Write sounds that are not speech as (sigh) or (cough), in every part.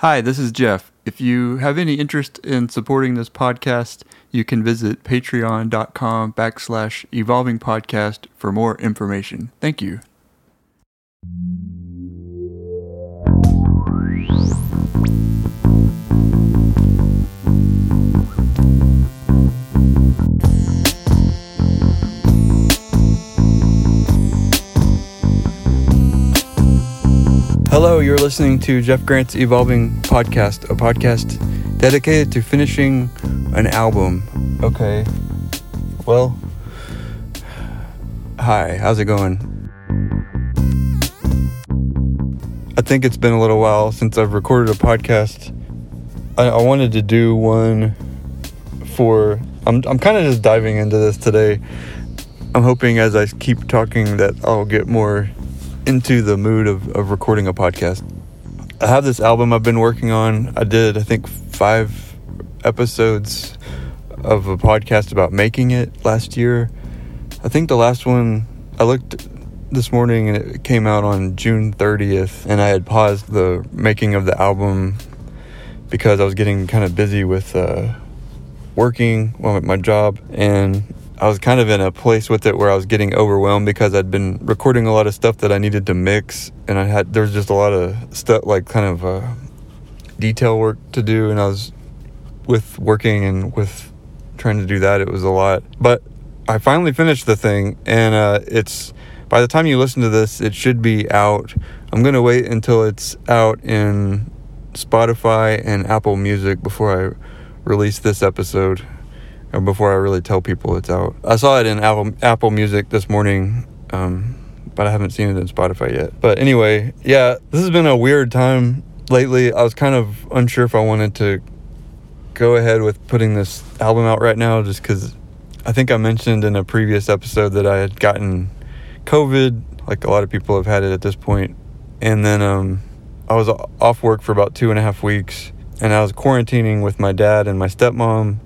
Hi, this is Jeff. If you have any interest in supporting this podcast, you can visit patreon.com backslash evolving podcast for more information. Thank you. Hello, you're listening to Jeff Grant's Evolving Podcast, a podcast dedicated to finishing an album. Okay. Well, hi, how's it going? I think it's been a little while since I've recorded a podcast. I, I wanted to do one for. I'm, I'm kind of just diving into this today. I'm hoping as I keep talking that I'll get more into the mood of, of recording a podcast. I have this album I've been working on. I did, I think, five episodes of a podcast about making it last year. I think the last one I looked this morning and it came out on June 30th, and I had paused the making of the album because I was getting kind of busy with uh, working, well, my job, and I was kind of in a place with it where I was getting overwhelmed because I'd been recording a lot of stuff that I needed to mix, and I had there was just a lot of stuff like kind of uh, detail work to do, and I was with working and with trying to do that. It was a lot, but I finally finished the thing, and uh, it's by the time you listen to this, it should be out. I'm gonna wait until it's out in Spotify and Apple Music before I release this episode or before I really tell people it's out. I saw it in Apple Apple Music this morning, um, but I haven't seen it in Spotify yet. But anyway, yeah, this has been a weird time lately. I was kind of unsure if I wanted to go ahead with putting this album out right now, just because I think I mentioned in a previous episode that I had gotten COVID, like a lot of people have had it at this point, and then um, I was off work for about two and a half weeks, and I was quarantining with my dad and my stepmom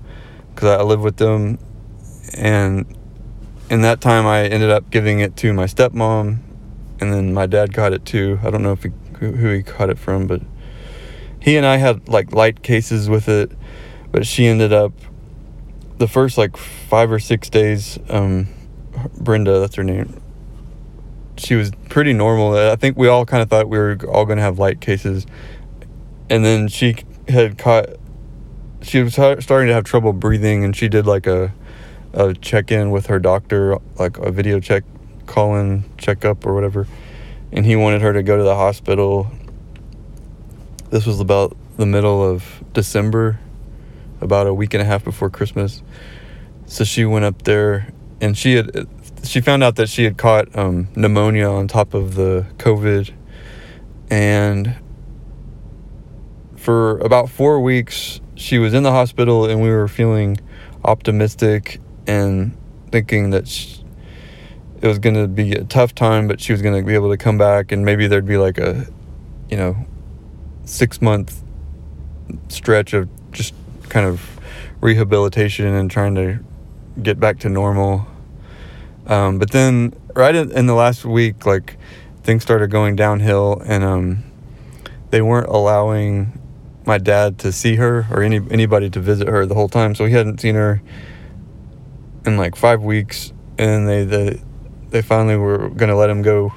because I live with them, and in that time I ended up giving it to my stepmom, and then my dad caught it too. I don't know if he, who, who he caught it from, but he and I had like light cases with it, but she ended up the first like five or six days. Um, Brenda, that's her name. She was pretty normal. I think we all kind of thought we were all going to have light cases, and then she had caught she was starting to have trouble breathing, and she did like a a check in with her doctor, like a video check, call in checkup or whatever, and he wanted her to go to the hospital. This was about the middle of December, about a week and a half before Christmas. So she went up there, and she had she found out that she had caught um, pneumonia on top of the COVID, and for about four weeks she was in the hospital and we were feeling optimistic and thinking that she, it was going to be a tough time, but she was going to be able to come back and maybe there'd be like a, you know, six month stretch of just kind of rehabilitation and trying to get back to normal. Um, but then right in the last week, like things started going downhill and um, they weren't allowing my dad to see her or any anybody to visit her the whole time. So he hadn't seen her in like five weeks, and they they they finally were gonna let him go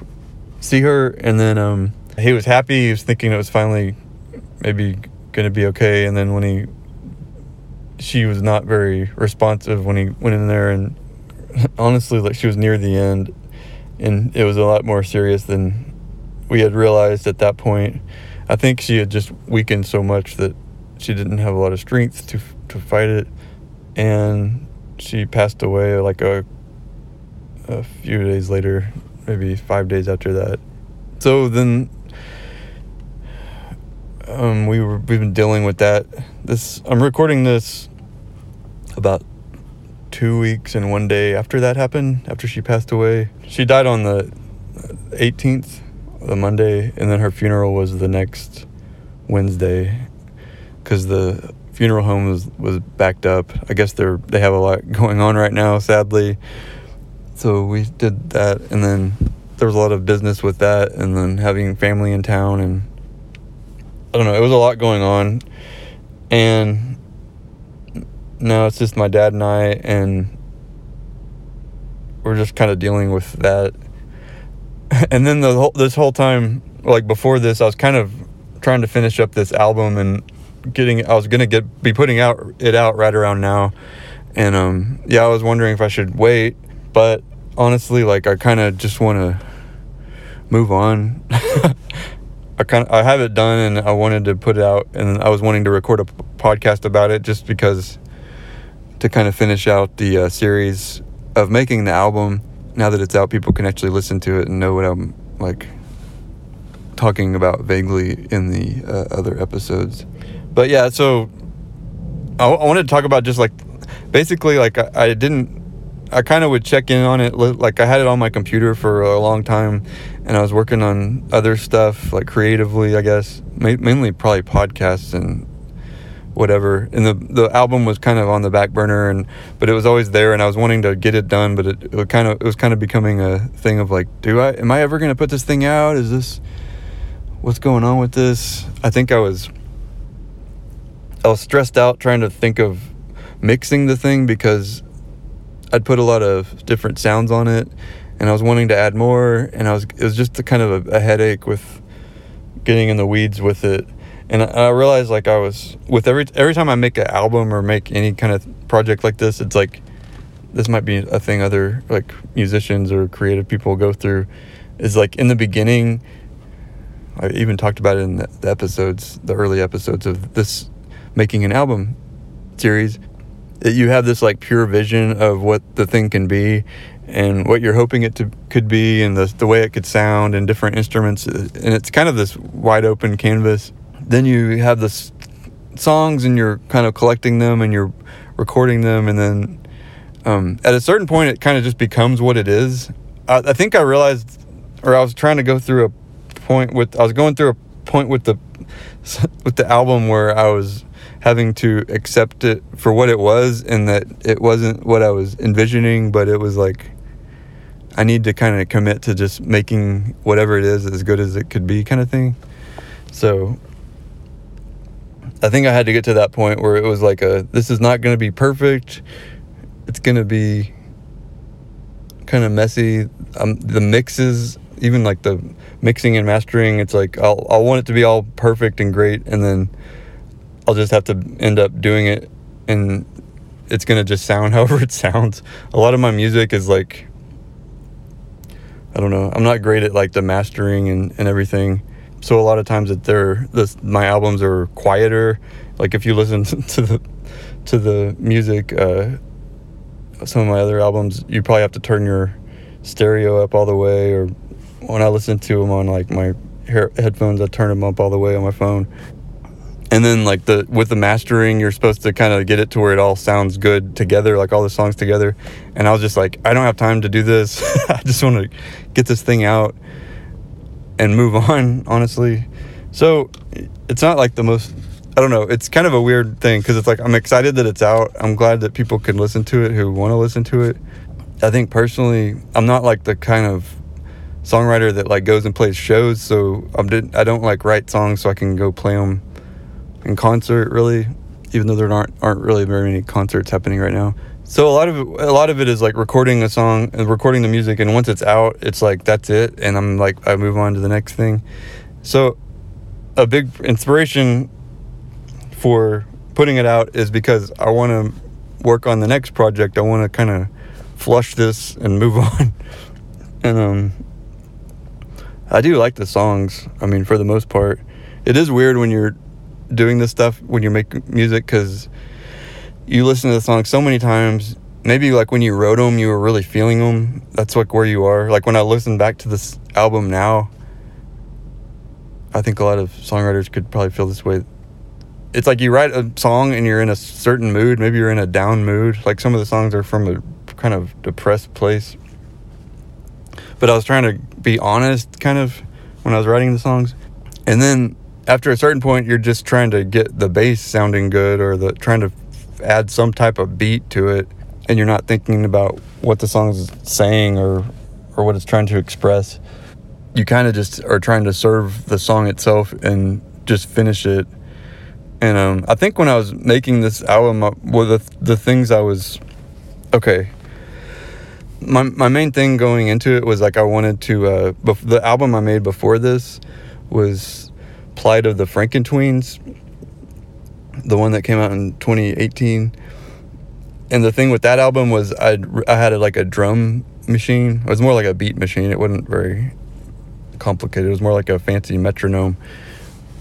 see her, and then um, he was happy. He was thinking it was finally maybe gonna be okay, and then when he she was not very responsive when he went in there, and (laughs) honestly, like she was near the end, and it was a lot more serious than we had realized at that point. I think she had just weakened so much that she didn't have a lot of strength to to fight it, and she passed away like a a few days later, maybe five days after that. So then, um, we were we've been dealing with that. This I'm recording this about two weeks and one day after that happened. After she passed away, she died on the 18th the Monday, and then her funeral was the next Wednesday because the funeral home was, was backed up. I guess they're they have a lot (laughs) going on right now, sadly. So we did that, and then there was a lot of business with that, and then having family in town, and I don't know. It was a lot going on, and now it's just my dad and I, and we're just kind of dealing with that. (laughs) And then the whole, this whole time, like before this, I was kind of trying to finish up this album and getting. I was gonna get be putting out it out right around now, and um, yeah, I was wondering if I should wait, but honestly, like I kind of just want to move on. (laughs) I kind of I have it done and I wanted to put it out and I was wanting to record a podcast about it just because to kind of finish out the uh, series of making the album. Now that it's out, people can actually listen to it and know what I'm like talking about vaguely in the uh, other episodes. But yeah, so I, I wanted to talk about just like basically like I, I didn't I kind of would check in on it. Like I had it on my computer for a long time, and I was working on other stuff, like creatively, I guess, mainly probably podcasts and whatever. And the the album was kind of on the back burner, and but it was always there, and I was wanting to get it done, but it, it kind of it was kind of becoming a thing of like, do I am I ever to put this thing out? Is this what's going on with this? I think I was I was stressed out trying to think of mixing the thing because I'd put a lot of different sounds on it, and I was wanting to add more, and I was it was just a kind of a, a headache with getting in the weeds with it. And I, realized like I was with every every time I make an album or make any kind of project like this, it's like this might be a thing other like musicians or creative people go through. Is like in the beginning I even talked about it in the, the episodes the early episodes of this making an album series. That you have this like pure vision of what the thing can be and what you're hoping it to could be and the, the way it could sound and different instruments. And it's kind of this wide open canvas then you have the songs and you're kind of collecting them and you're recording them and then um, at a certain point it kind of just becomes what it is I, I think i realized or i was trying to go through a point with i was going through a point with the with the album where i was having to accept it for what it was and that it wasn't what I was envisioning, but it was like I need to kind of commit to just making whatever it is as good as it could be kind of thing. So I think I had to get to that point where it was like a this is not going to be perfect. It's going to be kind of messy. Um, the mixes, even like the mixing and mastering, it's like I'll I'll want it to be all perfect and great and then I'll just have to end up doing it and it's going to just sound (laughs) however it sounds. A lot of my music is like I don't know. I'm not great at like the mastering and, and everything. So a lot of times that they're this my albums are quieter. Like if you listen (laughs) to the to the music uh, some of my other albums, you probably have to turn your stereo up all the way or when I listen to them on like my headphones, I turn them up all the way on my phone. And then like the with the mastering you're supposed to kind of get it to where it all sounds good together like all the songs together. And i was just like i don't have time to do this. (laughs) I just want to get this thing out and move (laughs) on honestly. So it's not like the most i don't know it's kind of a weird thing because it's like i'm excited that it's out. I'm glad that people can listen to it who want to listen to it. I think personally i'm not like the kind of songwriter that like goes and plays shows so i'm did i don't like write songs so i can go play them in concert really even though there aren't aren't really very many concerts happening right now so a lot of a lot of it is like recording a song and recording the music and once it's out it's like that's it and i'm like i move on to the next thing. So a big inspiration for putting it out is because i want to work on the next project. I want to kind of flush this and move (laughs) on. And um i do like the songs i mean for the most part. It is weird when you're doing this stuff when you make music because you listen to the song so many times. Maybe like when you wrote them, you were really feeling them. That's like where you are. Like when I listen back to this album now, I think a lot of songwriters could probably feel this way. It's like you write a song and you're in a certain mood. Maybe you're in a down mood. Like some of the songs are from a kind of depressed place. But I was trying to be honest, kind of, when I was writing the songs. And then after a certain point, you're just trying to get the bass sounding good or the trying to add some type of beat to it, and you're not thinking about what the song's saying or or what it's trying to express. You kind of just are trying to serve the song itself and just finish it. And um, I think when I was making this album, uh, well, the the things I was okay. My my main thing going into it was like I wanted to. Uh, bef- the album I made before this was Plight of the Frankentweens, the one that came out in 2018. And the thing with that album was I I had a, like a drum machine. It was more like a beat machine. It wasn't very complicated. It was more like a fancy metronome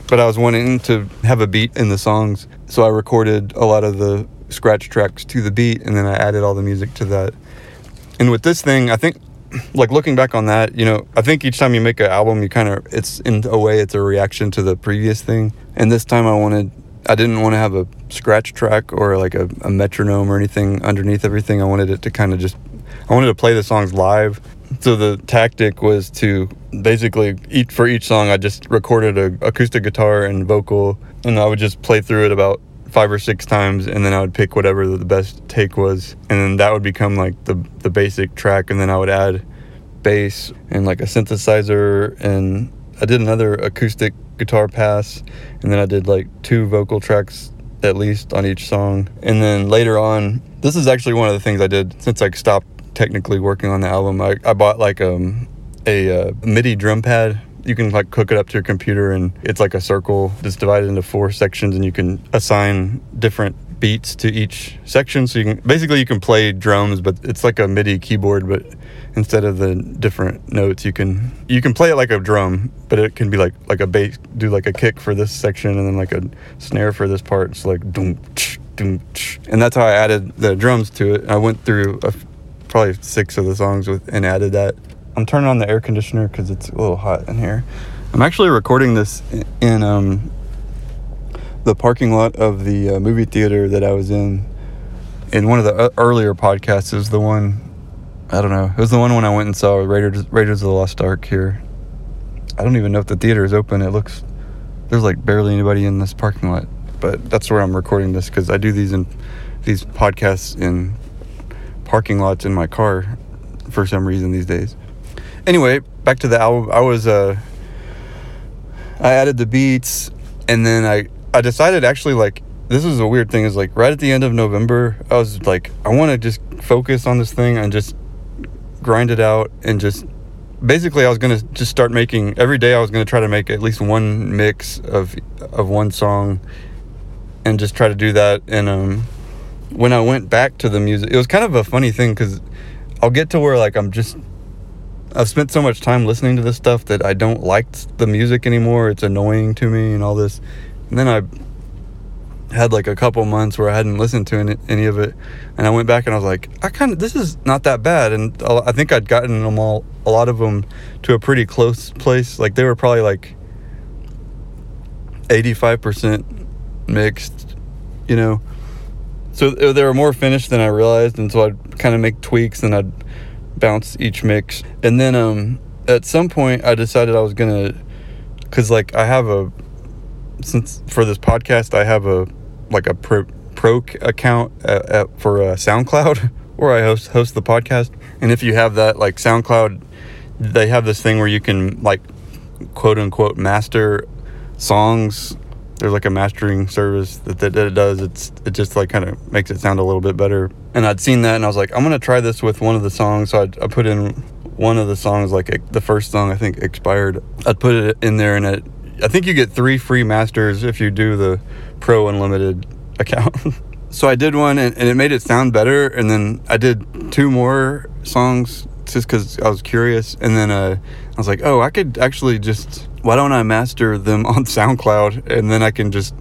but I was wanting to have a beat in the songs, so I recorded a lot of the scratch tracks to the beat, and then I added all the music to that. And with this thing, I think, like looking back on that, you know, I think each time you make an album, you kind of, it's in a way, it's a reaction to the previous thing. And this time I wanted, I didn't want to have a scratch track or like a, a metronome or anything underneath everything. I wanted it to kind of just, I wanted to play the songs live so the tactic was to basically for each song I just recorded a acoustic guitar and vocal and I would just play through it about five or six times and then I would pick whatever the best take was and then that would become like the the basic track and then I would add bass and like a synthesizer and I did another acoustic guitar pass and then I did like two vocal tracks at least on each song and then later on this is actually one of the things I did since I stopped technically working on the album. I, I bought like um, a uh, MIDI drum pad. You can like hook it up to your computer and it's like a circle that's divided into four sections and you can assign different beats to each section. So you can basically you can play drums, but it's like a MIDI keyboard, but instead of the different notes, you can you can play it like a drum, but it can be like like a bass, do like a kick for this section and then like a snare for this part. It's like doom, doom, and that's how I added the drums to it. I went through a probably six of the songs with and added that. I'm turning on the air conditioner because it's a little hot in here. I'm actually recording this in um, the parking lot of the uh, movie theater that I was in. In one of the uh, earlier podcasts is the one. I don't know. It was the one when I went and saw Raiders Raiders of the Lost Ark here. I don't even know if the theater is open. It looks there's like barely anybody in this parking lot. But that's where I'm recording this because I do these in these podcasts in parking lots in my car for some reason these days. Anyway, back to the album. I was uh I added the beats and then I I decided actually like this is a weird thing is like right at the end of November, I was like I want to just focus on this thing and just grind it out and just basically I was going to just start making every day I was going to try to make at least one mix of of one song and just try to do that and um when I went back to the music, it was kind of a funny thing because I'll get to where like I'm just I've spent so much time listening to this stuff that I don't like the music anymore. It's annoying to me and all this. And then I had like a couple months where I hadn't listened to any, any of it, and I went back and I was like, I kind of this is not that bad, and I think I'd gotten them all a lot of them to a pretty close place. Like they were probably like eighty five percent mixed, you know so they were more finished than I realized, and so I'd kind of make tweaks and I'd bounce each mix. And then um, at some point, I decided I was gonna, cause like I have a, since for this podcast I have a like a pro, pro account at, at, for uh, SoundCloud (laughs) where I host host the podcast. And if you have that like SoundCloud, they have this thing where you can like quote unquote master songs there's like a mastering service that, that, that it does. It's it just like kind of makes it sound a little bit better. And I'd seen that, and I was like, I'm gonna try this with one of the songs. So I'd, I put in one of the songs, like the first song I think expired. I'd put it in there, and it. I think you get three free masters if you do the Pro Unlimited account. (laughs) so I did one, and, and it made it sound better. And then I did two more songs just because I was curious. And then uh, I was like, oh, I could actually just, why don't I master them on (laughs) SoundCloud and then I can just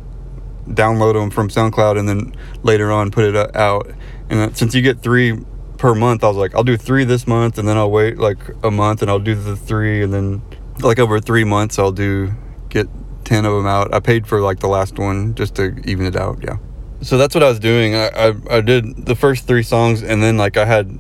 download them from SoundCloud and then later on put it uh, out. And uh, since you get three per month, I was like, I'll do three this month and then I'll wait like a month and I'll do the three and then like over three months, I'll do get 10 of them out. I paid for like the last one just to even it out. Yeah. So that's what I was doing. I, I, I did the first three songs and then like I had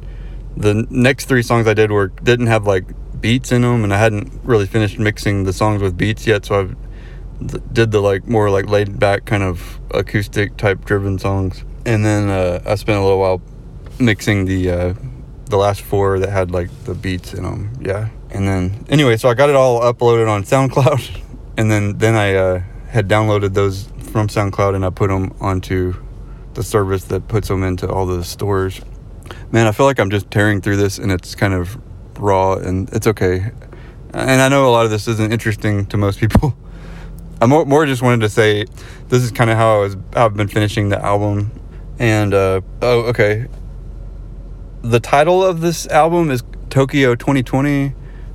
the next three songs I did were didn't have like beats in them, and I hadn't really finished mixing the songs with beats yet. So I did the like more like laid back kind of acoustic type driven songs, and then uh, I spent a little while mixing the uh, the last four that had like the beats in them. Yeah, and then anyway, so I got it all uploaded on SoundCloud, (laughs) and then then I uh, had downloaded those from SoundCloud and I put them onto the service that puts them into all the stores. Man, I feel like I'm just tearing through this and it's kind of raw and it's okay. And I know a lot of this isn't interesting to most people. (laughs) I more, more just wanted to say this is kind of how I was I've been finishing the album. And uh, oh, okay. The title of this album is Tokyo 2020.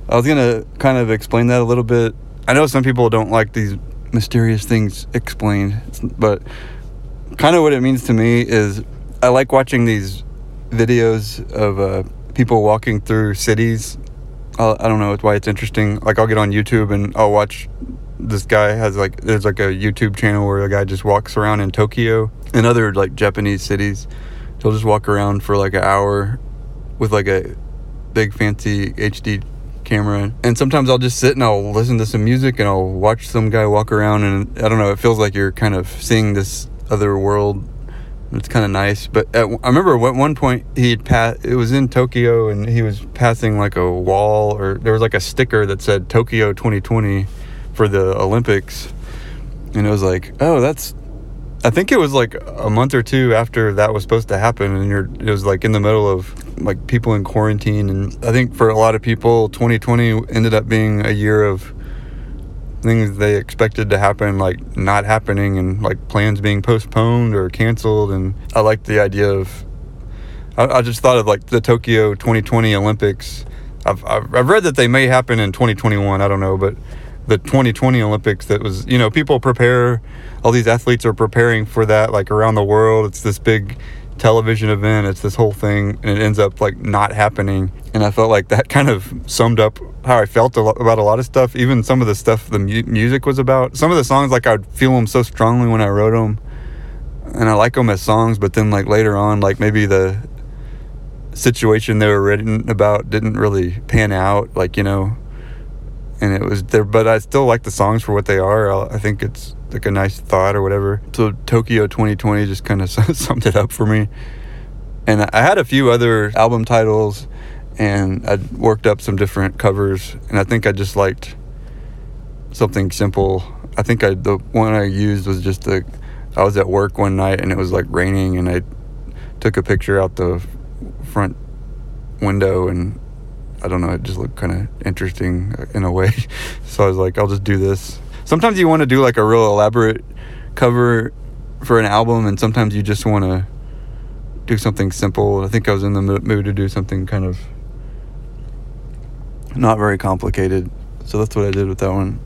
I was gonna kind of explain that a little bit. I know some people don't like these mysterious things explained, but kind of what it means to me is I like watching these videos of uh, people walking through cities. I'll, I do not know why it's interesting. Like I'll get on YouTube and I'll watch this guy has like there's like a YouTube channel where a guy just walks around in Tokyo and other like Japanese cities. He'll just walk around for like an hour with like a big fancy HD camera. And sometimes I'll just sit and I'll listen to some music and I'll watch some guy walk around and I don't know, it feels like you're kind of seeing this other world. It's kind of nice. But at, I remember at one point he passed, it was in Tokyo and he was passing like a wall or there was like a sticker that said Tokyo 2020 for the Olympics. And it was like, oh, that's I think it was like a month or two after that was supposed to happen, and you're it was like in the middle of like people in quarantine, and I think for a lot of people, 2020 ended up being a year of things they expected to happen like not happening, and like plans being postponed or canceled, and I like the idea of. I, I just thought of like the Tokyo 2020 Olympics. I've, I've I've read that they may happen in 2021. I don't know, but the 2020 Olympics that was, you know, people prepare, all these athletes are preparing for that like around the world. It's this big television event, it's this whole thing, and it ends up like not happening. And I felt like that (laughs) kind of summed up how I felt about a lot of stuff, even some of the stuff the mu- music was about. Some of the songs, like I'd feel them so strongly when I wrote them, and I like them as songs, but then like later on, like maybe the situation they were written about didn't really pan out, like, you know and it was there but i still like the songs for what they are i think it's like a nice thought or whatever so tokyo 2020 just kind of (laughs) summed it up for me and i had a few other album titles and i worked up some different covers and i think i just liked something simple i think i the one i used was just the i was at work one night and it was like raining and i took a picture out the front window and I don't know, it just looked kind of interesting in a way. (laughs) so I was like, I'll just do this. Sometimes you want to do like a real elaborate cover for an album, and sometimes you just want to do something simple. I think I was in the mood to do something kind of not very complicated. So that's what I did with that one.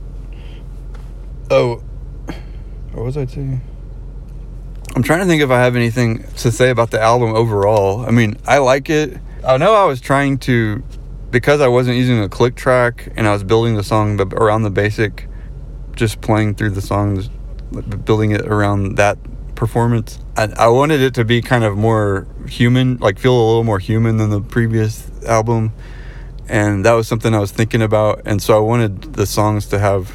Oh, what was I saying? I'm trying to think if I have anything to say about the album overall. I mean, I like it. I know I was trying to because I wasn't using a click track and I was building the song around the basic, just playing through the songs, building it around that performance. I, I wanted it to be kind of more human, like feel a little more human than the previous album. And that was something I was thinking about. And so I wanted the songs to have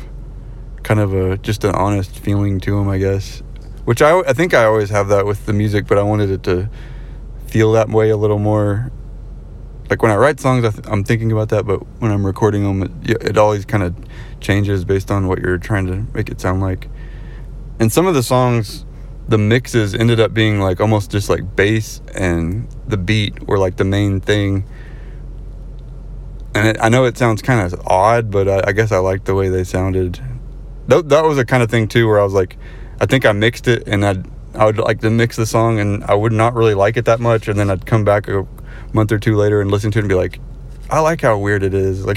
kind of a just an honest feeling to them, I guess. Which I, I think I always have that with the music, but I wanted it to feel that way a little more like when I write songs, I am thinking about that, but when I'm recording them, it, it always kind of changes based on what you're trying to make it sound like. And some of the songs, the mixes ended up being like almost just like bass and the beat were like the main thing. And it, I know it sounds kind of odd, but I, I guess I liked the way they sounded. That, that was a kind of thing too, where I was like, I think I mixed it and I'd I would like to mix the song and I would not really like it that much and then I'd come back a month or two later and listen to it and be like, I like how weird it is. (laughs)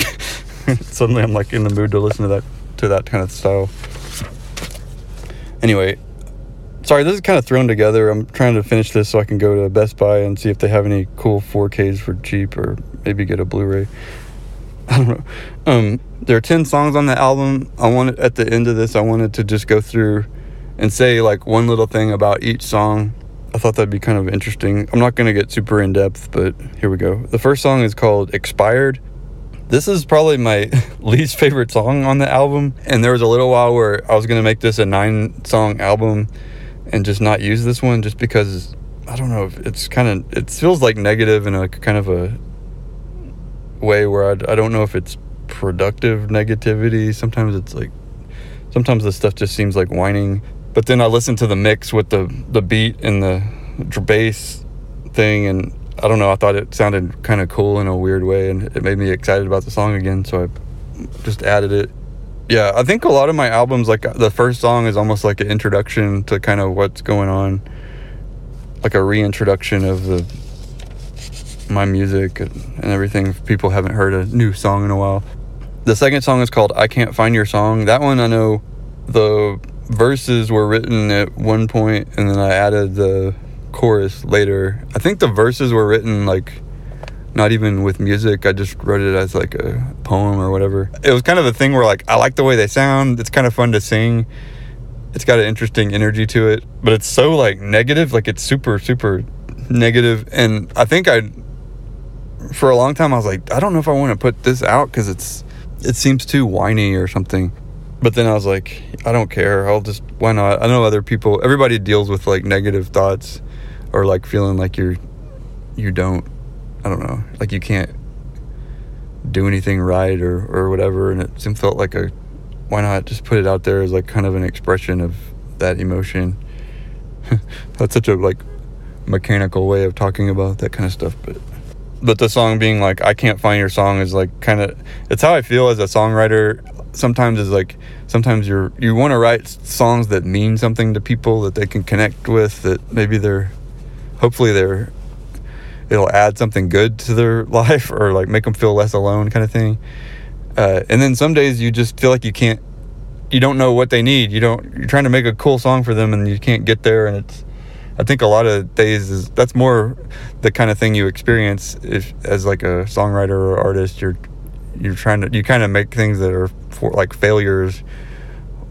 Like suddenly I'm like in the mood to listen to that to that kind of style. Anyway, sorry, this is kind of thrown together. I'm trying to finish this so I can go to Best Buy and see if they have any cool 4Ks for cheap or maybe get a Blu-ray. (laughs) I don't know. Um, there are 10 songs on the album. I wanted at the end of this I wanted to just go through and say like one little thing about each song I thought that'd be kind of interesting. I'm not going to get super in depth, but here we go. The first song is called Expired. This is probably my (laughs) least favorite song on the album. And there was a little while where I was going to make this a nine song album and just not use this one just because I don't know. If it's kind of, it feels like negative in a kind of a way where I, I don't know if it's productive negativity. Sometimes it's like sometimes the stuff just seems like whining. But then I listened to the mix with the the beat and the bass thing, and I don't know. I thought it sounded kind of cool in a weird way, and it made me excited about the song again. So I just added it. Yeah, I think a lot of my albums, like the first song, is almost like an introduction to kind of what's going on, like a reintroduction of the my music and everything. People haven't heard a new song in a while. The second song is called "I Can't Find Your Song." That one I know the verses were written at one point, and then I added the chorus later. I think the verses were written like not even with music. I just wrote it as like a poem or whatever. It was kind of a thing where like I like the way they sound. It's kind of fun to sing. It's got an interesting energy to it, but it's so like negative, like it's super super negative and I think I for a long time I was like I don't know if I want to put this out cuz it's it seems too whiny or something. But then I was like I don't care. I'll just why not? I know other people everybody deals with like negative thoughts or like feeling like you're you don't I don't know like you can't do anything right or or whatever and it felt like a why not just put it out there as like kind of an expression of that emotion (laughs) that's such a like mechanical way of talking about that kind of stuff but but the song being like I can't find your song is like kind of it's how I feel as a songwriter sometimes is like sometimes you're you want to write songs that mean something to people that they can connect with that maybe they're hopefully they're it'll add something good to their (laughs) life or like make them feel less alone kind of thing. Uh, and then some days you just feel like you can't you don't know what they need. You don't you're trying to make a cool song for them and you can't get there and it's i think a lot of days is that's more the kind of thing you experience if as like a songwriter or artist you're you're trying to you kind of make things that are for like failures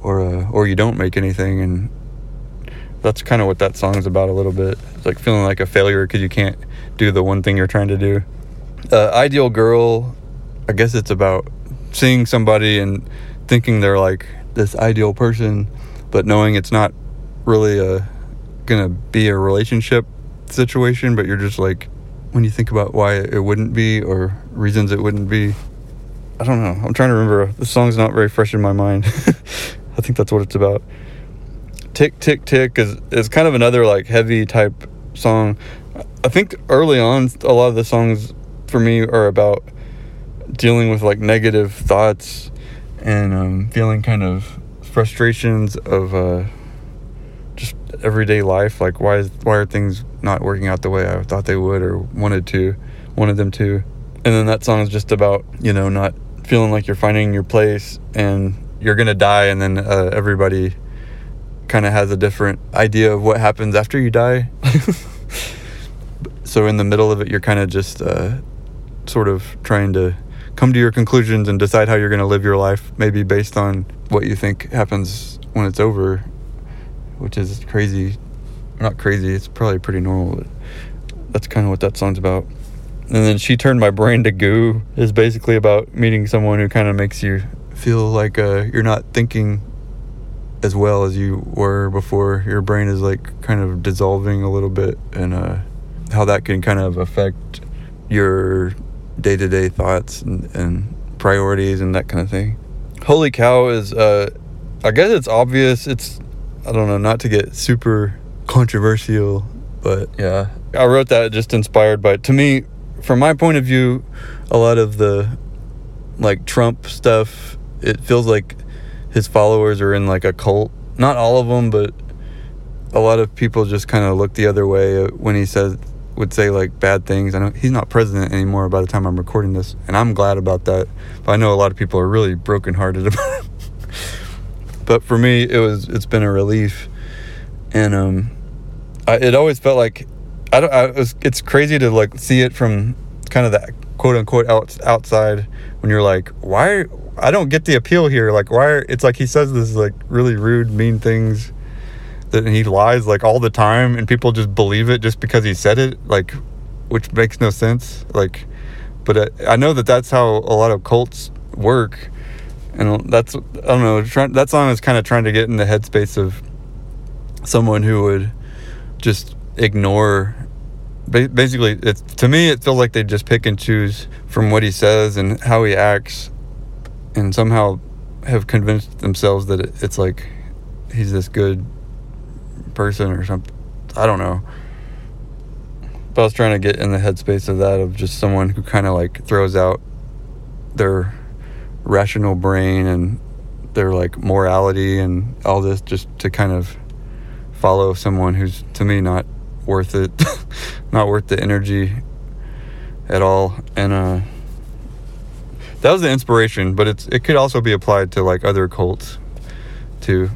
or uh, or you don't make anything and that's kind of what that song's about a little bit. It's like feeling like a failure because you can't do the one thing you're trying to do. Uh, Ideal Girl, I guess it's about seeing somebody and thinking they're like this ideal person, but knowing it's not really a gonna be a relationship situation, but you're just like when you think about why it wouldn't be or reasons it wouldn't be. I don't know. I'm trying to remember. The song's not very fresh in my mind. (laughs) I think that's what it's about. Tick Tick Tick is is kind of another like heavy type song. I think early on a lot of the songs for me are about dealing with like negative thoughts and um, feeling kind of frustrations of uh, just everyday life. Like why is why are things not working out the way I thought they would or wanted to wanted them to? And then that song is just about you know not feeling like you're finding your place and you're gonna die and then uh, everybody kind of has a different idea of what happens after you die. (laughs) so in the middle of it, you're kind of just uh, sort of trying to come to your conclusions and decide how you're going to live your life, maybe based on what you think happens when it's over, which is crazy. Not crazy, it's probably pretty normal, but that's kind of what that song's about. And then She Turned My Brain to Goo is basically about meeting someone who kind of makes you feel like uh, you're not thinking as well as you were before. Your brain is like kind of dissolving a little bit, and uh, how that can kind of affect your day to day thoughts and, and, priorities and that kind of thing. Holy cow is, uh, I guess it's obvious. It's, I don't know, not to get super controversial, but yeah, I wrote that just inspired by, to me, from my point of view, a lot of the like Trump stuff, it feels like his followers are in like a cult. Not all of them, but a lot of people just kind of look the other way when he says would say like bad things. I know he's not president anymore by the time I'm recording this, and I'm glad about that. But I know a lot of people are really brokenhearted (laughs) about it. but for me, it was it's been a relief, and um, I, it always felt like I don't. I, it was, it's crazy to like see it from kind of that quote unquote out, outside when you're like, why I don't get the appeal here. Like, why? Are, it's like he says this like really rude, mean things that he lies like all the time, and people just believe it just because he said it. Like, which makes no sense. Like, but I, I know that that's how a lot of cults work, and that's I don't know. Try, that song is kind of trying to get in the headspace of someone who would just ignore basically it's to me it feels like they just pick and choose from what he says and how he acts and somehow have convinced themselves that it, it's like he's this good person or something. I don't know. But I was trying to get in the headspace of that of just someone who kind of like throws out their rational brain and their like morality and all this just to kind of follow someone who's to me not worth it. (laughs) Not worth the energy at all. And uh that was the inspiration but it's it could also be applied to like other cults too.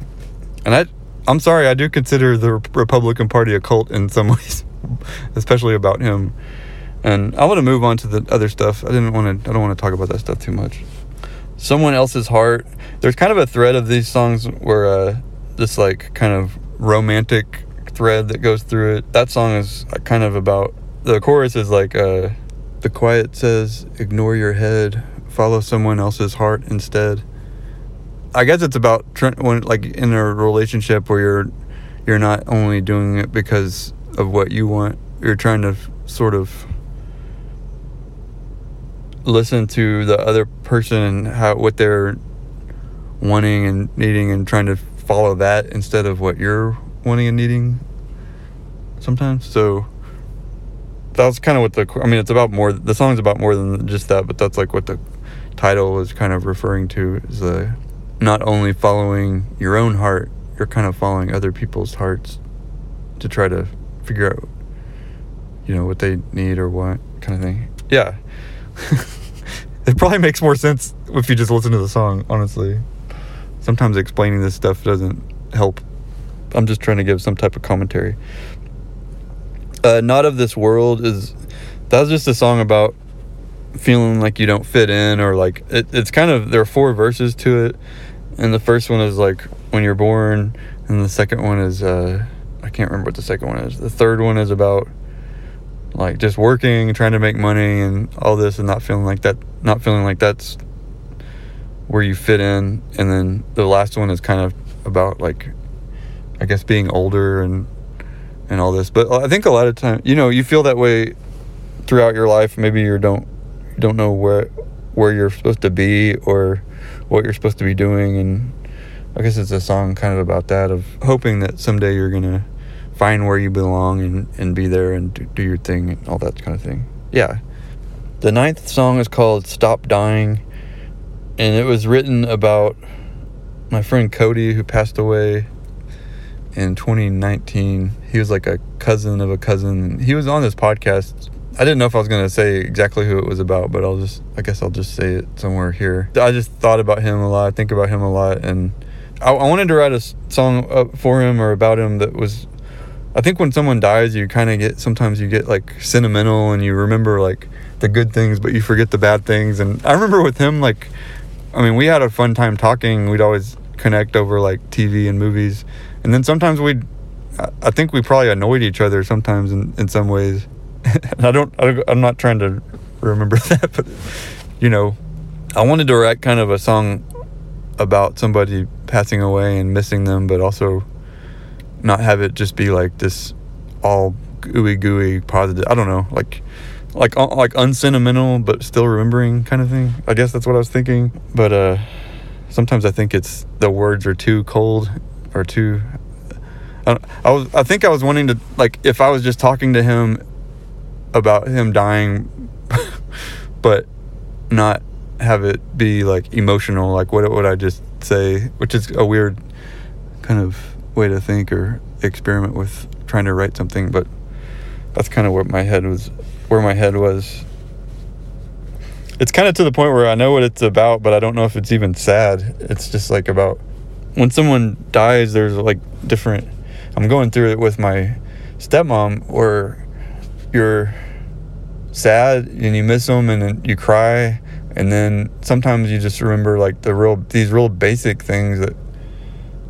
And i i'm sorry i do consider the republican party a cult in some (laughs) ways especially about him. And i want to move on to the other stuff. I didn't want to i don't want to talk about that stuff too much. Someone else's heart. There's kind of a thread of these songs where uh this like kind of romantic thread that goes through it. That song is kind of about the chorus is like uh the quiet says ignore your head follow someone else's heart instead. I guess it's about when like in a relationship where you're you're not only doing it because of what you want you're trying to sort of listen to the other person and how what they're wanting and needing and trying to follow that instead of what you're wanting and needing sometimes so that's kind of what the i mean it's about more the song's about more than just that but that's like what the title is kind of referring to is the not only following your own heart you're kind of following other people's hearts to try to figure out you know what they need or what kind of thing yeah (laughs) it probably makes more sense if you just listen to the song, honestly. Sometimes explaining this stuff doesn't help. I'm just trying to give some type of commentary. Uh, Not of This World is. That was just a song about feeling like you don't fit in, or like. It, it's kind of. There are four verses to it. And the first one is like when you're born, and the second one is. Uh, I can't remember what the second one is. The third one is about like just working, trying to make money, and all this, and not feeling like that, not feeling like that's where you fit in. And then the last one is kind of about like, I guess being older and and all this. But I think a lot of time, you know, you feel that way throughout your life. Maybe you don't don't know where where you're supposed to be or what you're supposed to be doing, and I guess it's a song kind of about that of hoping that someday you're gonna find where you belong and, and be there and do, do your thing and all that kind of thing. Yeah. The ninth song is called Stop Dying, and it was written about my friend Cody who passed away in 2019. He was like a cousin of a cousin. He was on this podcast. I didn't know if I was going to say exactly who it was about, but I'll just, I guess I'll just say it somewhere here. I just thought about him a lot. I think about him a lot. And I, I wanted to write a song up for him or about him that was I think when someone dies, you kind of get sometimes you get like sentimental and you remember like the good things, but you forget the bad things. And I remember with him, like, I mean, we had a fun time talking. We'd always connect over like TV and movies, and then sometimes we'd. I think we probably annoyed each other sometimes in, in some ways. (laughs) I don't, I I'm not trying to remember (laughs) that, but you know, I wanted to write kind of a song about somebody passing away and missing them, but also not have it just be like this all gooey gooey positive. I don't know, like like uh, like unsentimental but still remembering kind of thing. I guess that's what I was thinking. But uh, sometimes I think it's the words are too cold or too. I, I was I think I was wanting to like if I was just talking to him about him dying, (laughs) but not have it be like emotional. Like what would I just say? Which is a weird kind of way to think or experiment with trying to write something, but that's kind of what my head was where my head was. It's kind of to the point where I know what it's about, but I don't know if it's even sad. It's just like about when someone dies, there's like different. I'm going through it with my stepmom where you're sad and you miss them and you cry and then sometimes you just remember like the real these real basic things that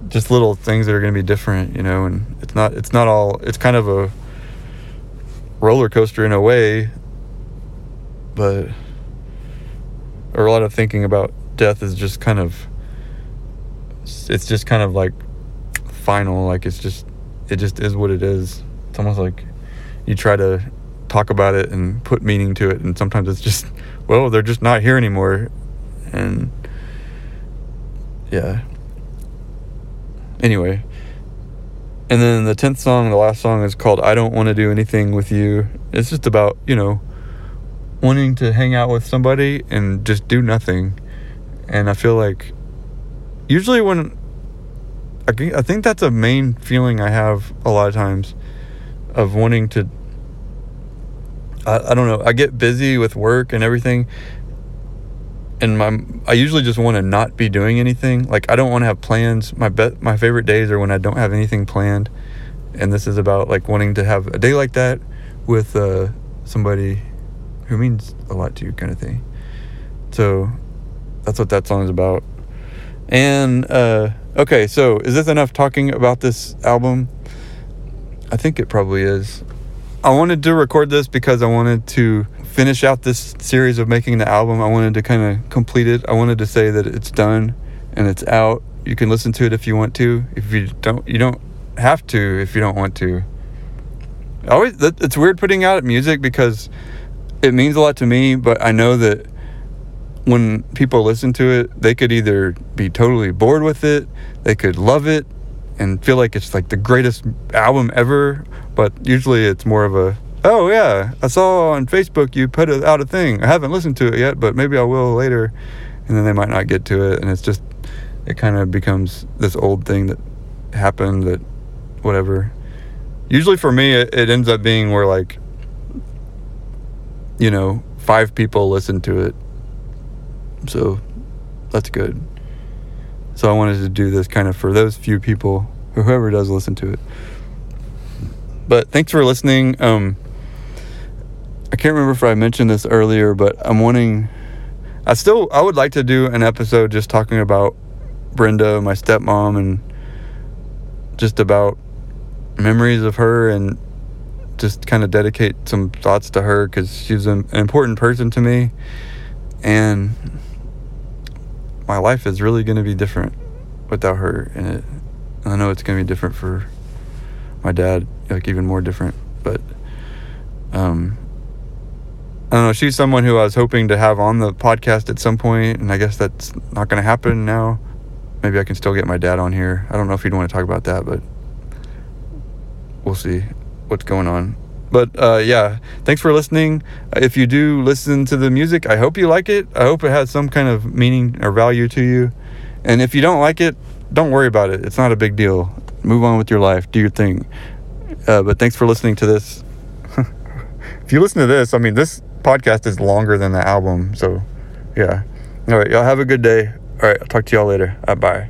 just little things that are going to be different, you know, and it's not it's not all it's kind of a roller coaster in a way, but or a lot of thinking about death is just kind of it's just kind of like final, like it's just it just is what it is. It's almost like you try to talk about it and put meaning to it and sometimes it's just (laughs) well, they're just not here anymore and yeah. Anyway. And then the 10th song, the last song is called I Don't Want to Do Anything with You. It's just about, you know, wanting to hang out with somebody and just do nothing. And I feel like usually when I think that's a main feeling I have a lot of times of wanting to I, I don't know, I get busy with work and everything and my I usually just want to not be doing anything. Like I don't want to have plans. My bet my favorite days are when I don't have anything planned. And this is about like wanting to have a day like that with uh, somebody who means a lot to you kind of thing. So that's what that song is about. And uh, okay, so is this enough talking about this album? I think it probably is. I wanted to record this because I wanted to finish out this series of making the album. I wanted to kind of complete it. I wanted to say that it's done and it's out. You can listen to it if you want to. If you don't, you don't have to if you don't want to. I always, it's weird putting out music because it means a lot to me, but I know that when people listen to it, they could either be totally bored with it, they could love it and feel like it's like the greatest album ever, but usually it's more of a oh yeah, I saw on Facebook you put out a thing. I haven't listened to it yet, but maybe I will later. And then they might not get to it, and it's just it kind of becomes this old thing that happened that whatever. Usually for me, it, it ends up being where like you know five people listen to it, so that's good. So I wanted to do this kind of for those few people, whoever does listen to it. But thanks for listening. Um, I can't remember if I mentioned this earlier, but I'm wanting. I still I would like to do an episode just talking about Brenda, my stepmom, and just about memories of her and just kind of dedicate some thoughts to her because she's an, an important person to me, and my life is really going to be different without her in it. I know it's going to be different for my dad, like even more different, but um I don't know. She's someone who I was hoping to have on the podcast at some point, and I guess that's not going to happen now. Maybe I can still get my dad on here. I don't know if he'd want to talk about that, but we'll see what's going on. But uh, yeah, thanks for listening. If you do listen to the music, I hope you like it. I hope it has some kind of meaning or value to you. And if you don't like it, don't worry about it. It's not a big deal. Move on with your life. Do your thing. Uh, but thanks for listening to this. (laughs) if you listen to this, I mean, this podcast is longer than the album. So, yeah. All right. Y'all have a good day. All right. I'll talk to y'all later. Right, bye.